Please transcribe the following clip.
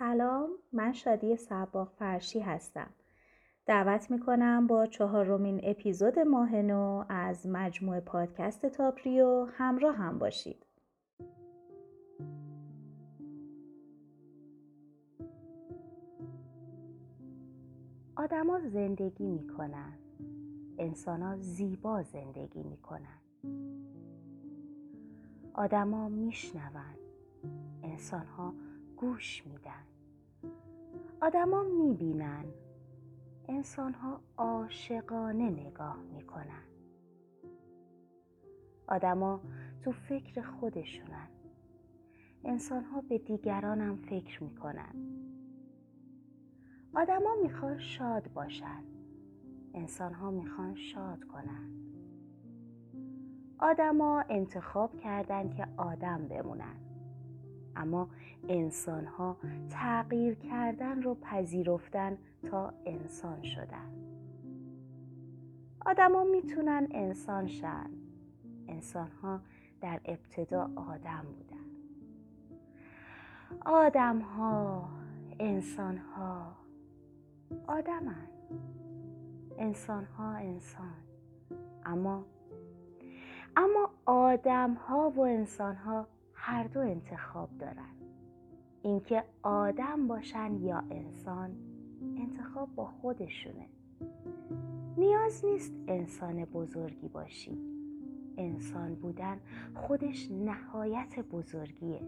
سلام من شادی سباق فرشی هستم. دعوت می‌کنم با چهارمین اپیزود ماه نو از مجموعه پادکست تاپریو همراه هم باشید. آدما زندگی می‌کنن. انسان زیبا زندگی می‌کنن. آدما میشنون. انسان ها گوش میدن. آدما می‌بینن. انسان ها عاشقانه نگاه می‌کنن. آدما تو فکر خودشونن. انسان ها به دیگرانم فکر می‌کنن. آدما می‌خوان شاد باشن. انسان ها می‌خوان شاد کنن. آدما انتخاب کردن که آدم بمونن. اما انسان ها تغییر کردن رو پذیرفتن تا انسان شدن. آدما می‌تونن انسان شن. انسان ها در ابتدا آدم بودن. آدم ها انسان ها آدمن انسان. ها انسان اما اما آدم ها و انسان ها هر دو انتخاب دارن. اینکه آدم باشن یا انسان انتخاب با خودشونه. نیاز نیست انسان بزرگی باشی. انسان بودن خودش نهایت بزرگیه.